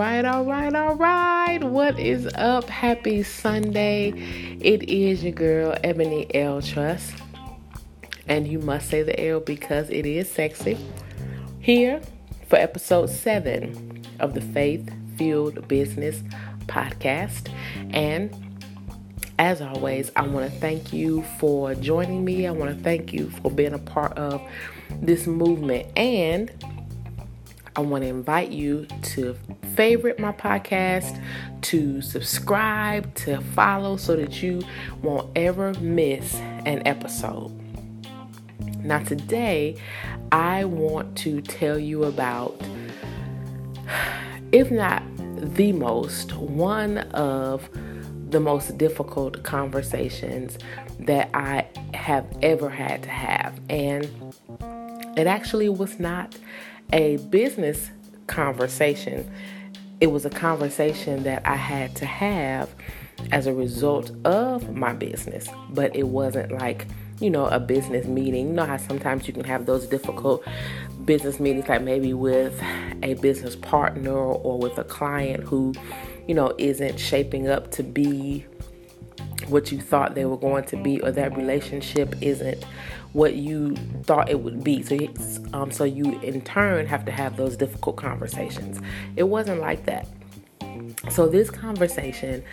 right, all right, all right. What is up? Happy Sunday. It is your girl, Ebony L. Trust. And you must say the L because it is sexy. Here for episode seven of the Faith Fueled Business Podcast. And as always, I want to thank you for joining me. I want to thank you for being a part of this movement. And I want to invite you to favorite my podcast, to subscribe, to follow so that you won't ever miss an episode. Now, today, I want to tell you about, if not the most, one of the most difficult conversations that I have ever had to have. And it actually was not a business conversation. It was a conversation that I had to have as a result of my business, but it wasn't like, you know, a business meeting. You know how sometimes you can have those difficult business meetings, like maybe with a business partner or with a client who, you know, isn't shaping up to be what you thought they were going to be, or that relationship isn't what you thought it would be. So, um, so you in turn have to have those difficult conversations. It wasn't like that. So this conversation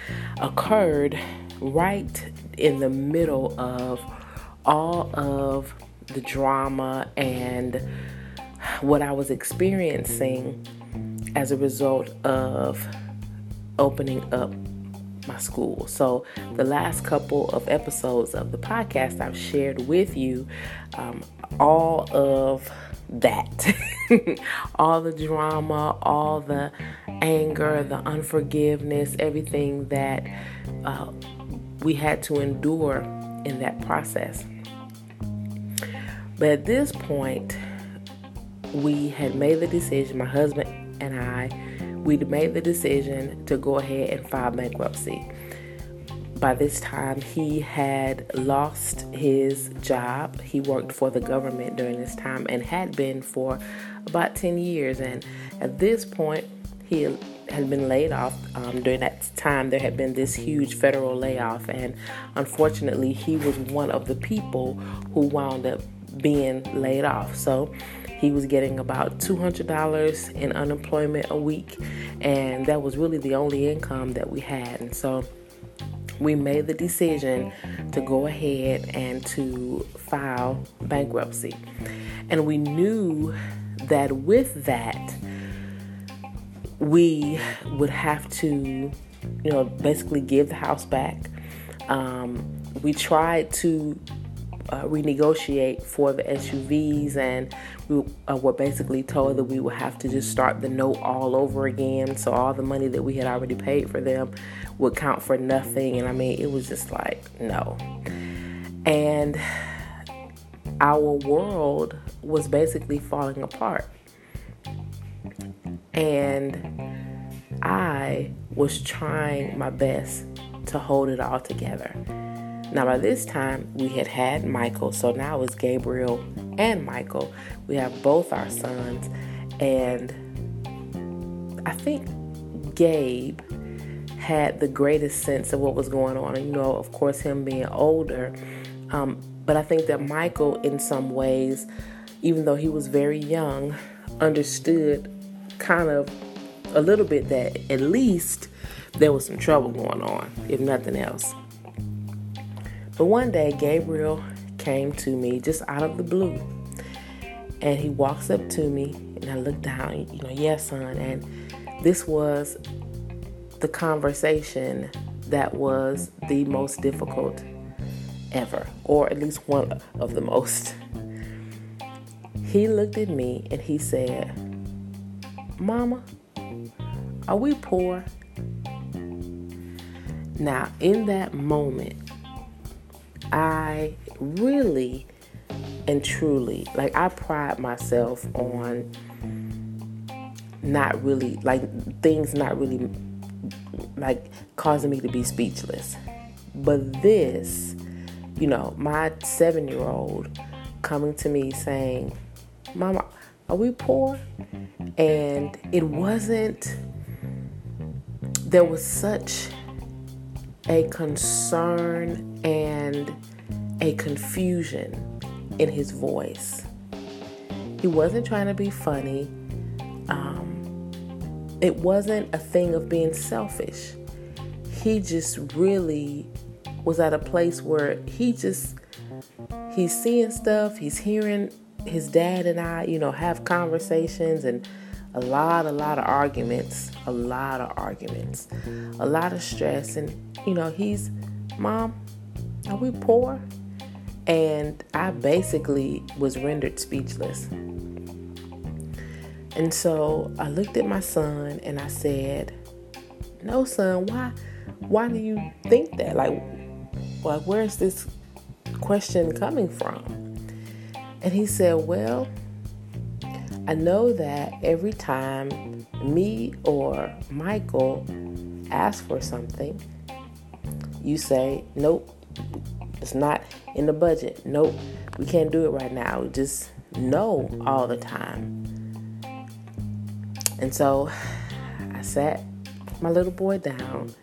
occurred right in the middle of all of the drama and what I was experiencing as a result of opening up my school. So, the last couple of episodes of the podcast, I've shared with you um, all of that all the drama, all the anger, the unforgiveness, everything that uh, we had to endure in that process. But at this point, we had made the decision, my husband and I we'd made the decision to go ahead and file bankruptcy. By this time, he had lost his job. He worked for the government during this time and had been for about 10 years. And at this point, he had been laid off. Um, during that time, there had been this huge federal layoff, and unfortunately, he was one of the people who wound up being laid off. So he was getting about $200 in unemployment a week, and that was really the only income that we had. And so we made the decision to go ahead and to file bankruptcy. And we knew that with that, we would have to, you know, basically give the house back. Um, we tried to uh, renegotiate for the SUVs, and we uh, were basically told that we would have to just start the note all over again. So all the money that we had already paid for them would count for nothing. And I mean, it was just like no. And our world was basically falling apart. And I was trying my best to hold it all together. Now, by this time, we had had Michael, so now it's Gabriel and Michael. We have both our sons, and I think Gabe had the greatest sense of what was going on. You know, of course, him being older, um, but I think that Michael, in some ways, even though he was very young, understood kind of a little bit that at least there was some trouble going on, if nothing else. But one day, Gabriel came to me just out of the blue. And he walks up to me, and I look down, you know, yes, son. And this was the conversation that was the most difficult ever, or at least one of the most. He looked at me and he said, Mama, are we poor? Now, in that moment, I really and truly, like, I pride myself on not really, like, things not really, like, causing me to be speechless. But this, you know, my seven year old coming to me saying, Mama, are we poor? And it wasn't there was such a concern and a confusion in his voice. He wasn't trying to be funny. Um, it wasn't a thing of being selfish. He just really was at a place where he just he's seeing stuff, he's hearing his dad and I, you know, have conversations and a lot, a lot of arguments, a lot of arguments, a lot of stress. And, you know, he's, Mom, are we poor? And I basically was rendered speechless. And so I looked at my son and I said, No, son, why why do you think that? Like, like where's this question coming from? And he said, Well, I know that every time me or Michael ask for something, you say, Nope, it's not in the budget. Nope, we can't do it right now. Just no all the time. And so I sat my little boy down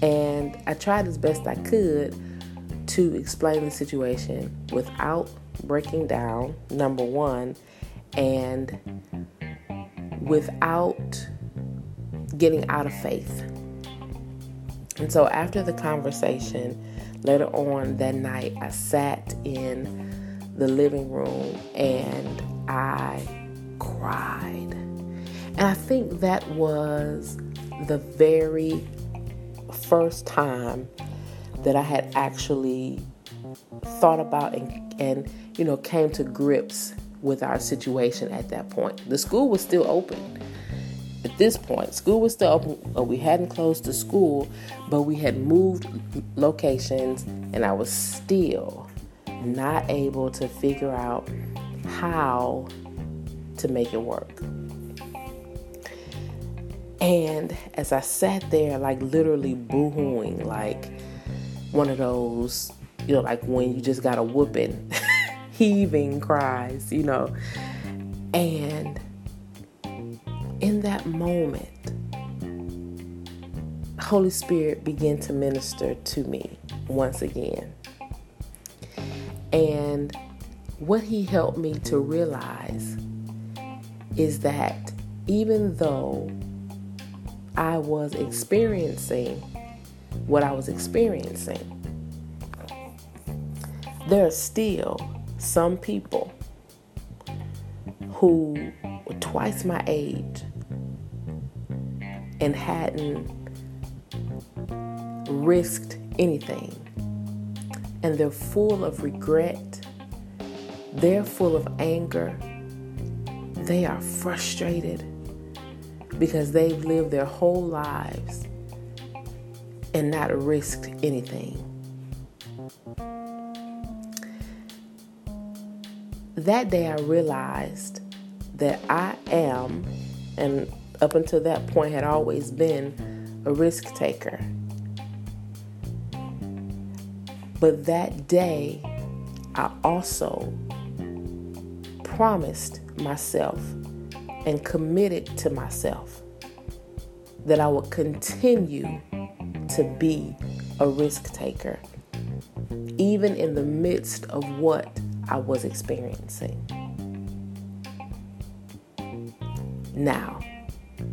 and I tried as best I could to explain the situation without breaking down, number one, and without getting out of faith. And so after the conversation, later on that night, I sat in the living room and I cried. And I think that was the very first time that I had actually thought about and, and you know came to grips with our situation at that point. The school was still open. At this point, school was still open. We hadn't closed the school, but we had moved locations, and I was still not able to figure out how to make it work. And as I sat there, like literally boohooing, like one of those, you know, like when you just got a whooping, heaving cries, you know. And in that moment, Holy Spirit began to minister to me once again. And what He helped me to realize is that even though I was experiencing what I was experiencing, there are still some people who were twice my age and hadn't risked anything. And they're full of regret, they're full of anger, they are frustrated because they've lived their whole lives and not risked anything. That day, I realized that I am, and up until that point, had always been a risk taker. But that day, I also promised myself and committed to myself that I would continue to be a risk taker, even in the midst of what I was experiencing. Now,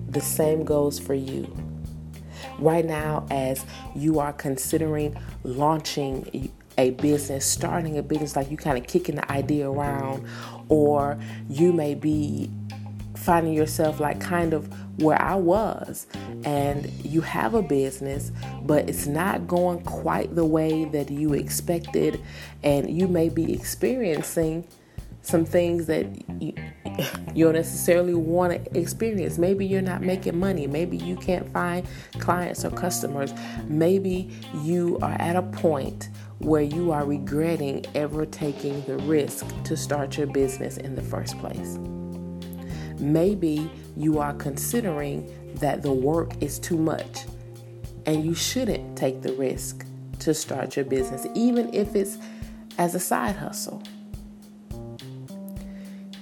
the same goes for you. Right now, as you are considering launching a business, starting a business, like you kind of kicking the idea around, or you may be finding yourself like kind of where I was, and you have a business, but it's not going quite the way that you expected, and you may be experiencing some things that you, don't necessarily want to experience. Maybe you're not making money. Maybe you can't find clients or customers. Maybe you are at a point where you are regretting ever taking the risk to start your business in the first place. Maybe you are considering that the work is too much and you shouldn't take the risk to start your business, even if it's as a side hustle.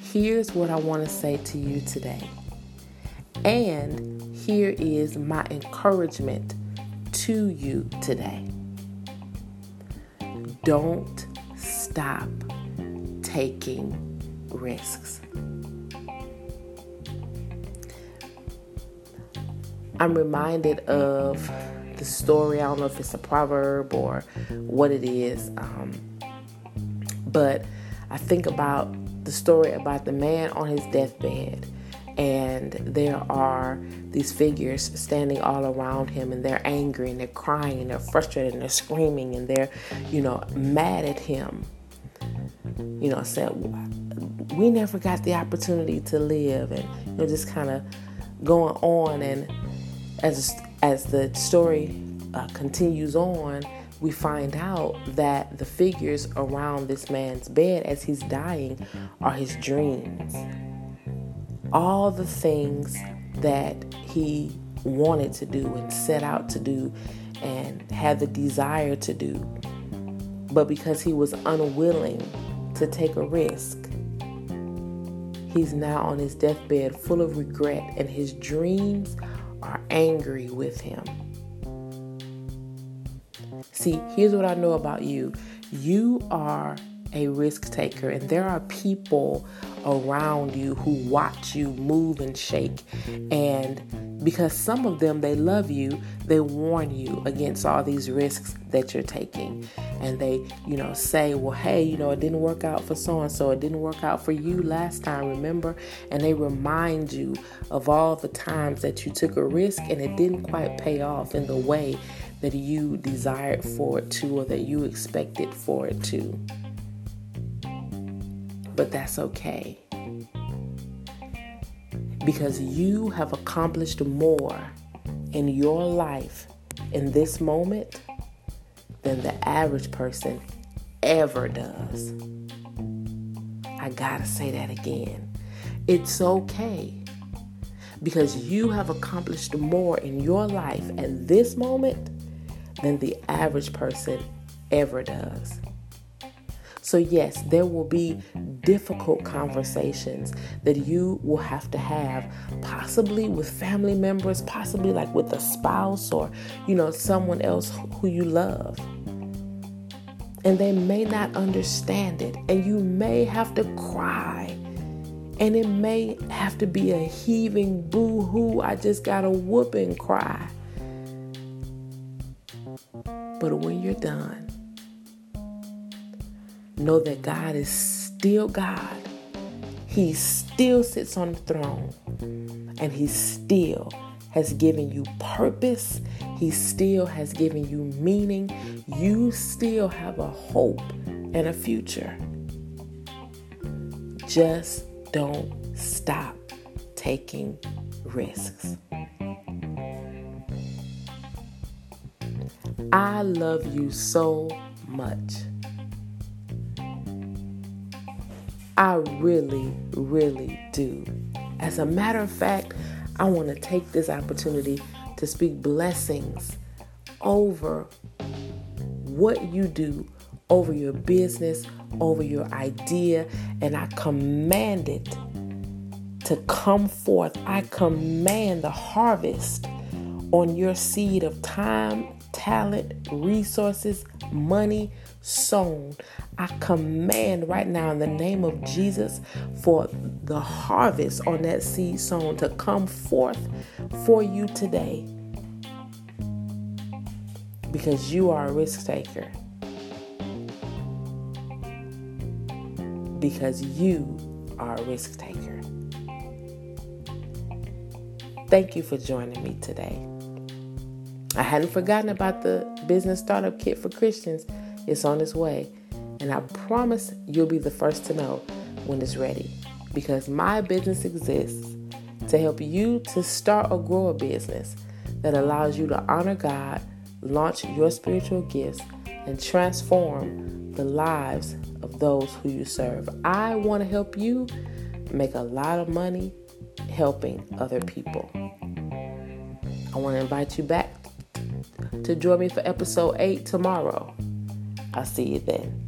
Here's what I want to say to you today. And here is my encouragement to you today. Don't stop taking risks. I'm reminded of the story. I don't know if it's a proverb or what it is, um, but I think about the story about the man on his deathbed and there are these figures standing all around him and they're angry and they're crying and they're frustrated and they're screaming and they're you know mad at him you know said we never got the opportunity to live and you know just kind of going on and as as the story uh, continues on we find out that the figures around this man's bed as he's dying are his dreams all the things that he wanted to do and set out to do and had the desire to do. But because he was unwilling to take a risk, he's now on his deathbed full of regret, and his dreams are angry with him. See, here's what I know about you you are a risk taker, and there are people around you who watch you move and shake. And because some of them, they love you, they warn you against all these risks that you're taking. And they, you know, say, well, hey, you know, it didn't work out for so and so, it didn't work out for you last time, remember? And they remind you of all the times that you took a risk and it didn't quite pay off in the way that you desired for it to or that you expected for it to but that's okay. Because you have accomplished more in your life in this moment than the average person ever does. I gotta say that again. It's okay because you have accomplished more in your life at this moment than the average person ever does. So, yes, there will be difficult conversations that you will have to have, possibly with family members, possibly like with a spouse or, you know, someone else who you love. And they may not understand it, and you may have to cry. And it may have to be a heaving boo hoo, I just got a whooping cry. But when you're done, know that God is still God. He still sits on the throne and He still has given you purpose. He still has given you meaning. You still have a hope and a future. Just don't stop taking risks. I love you so much. I really, really do. As a matter of fact, I want to take this opportunity to speak blessings over what you do, over your business, over your idea, and I command it to come forth. I command the harvest on your seed of time, talent, resources, money sown. I command right now in the name of Jesus for the harvest on that seed sown to come forth for you today. Because you are a risk taker. Because you are a risk taker. Thank you for joining me today. I hadn't forgotten about the business startup kit for Christians. It's on its way. And I promise you'll be the first to know when it's ready. Because my business exists to help you to start or grow a business that allows you to honor God, launch your spiritual gifts, and transform the lives of those who you serve. I want to help you make a lot of money helping other people. I want to invite you back to join me for episode 8 tomorrow. I'll see you then.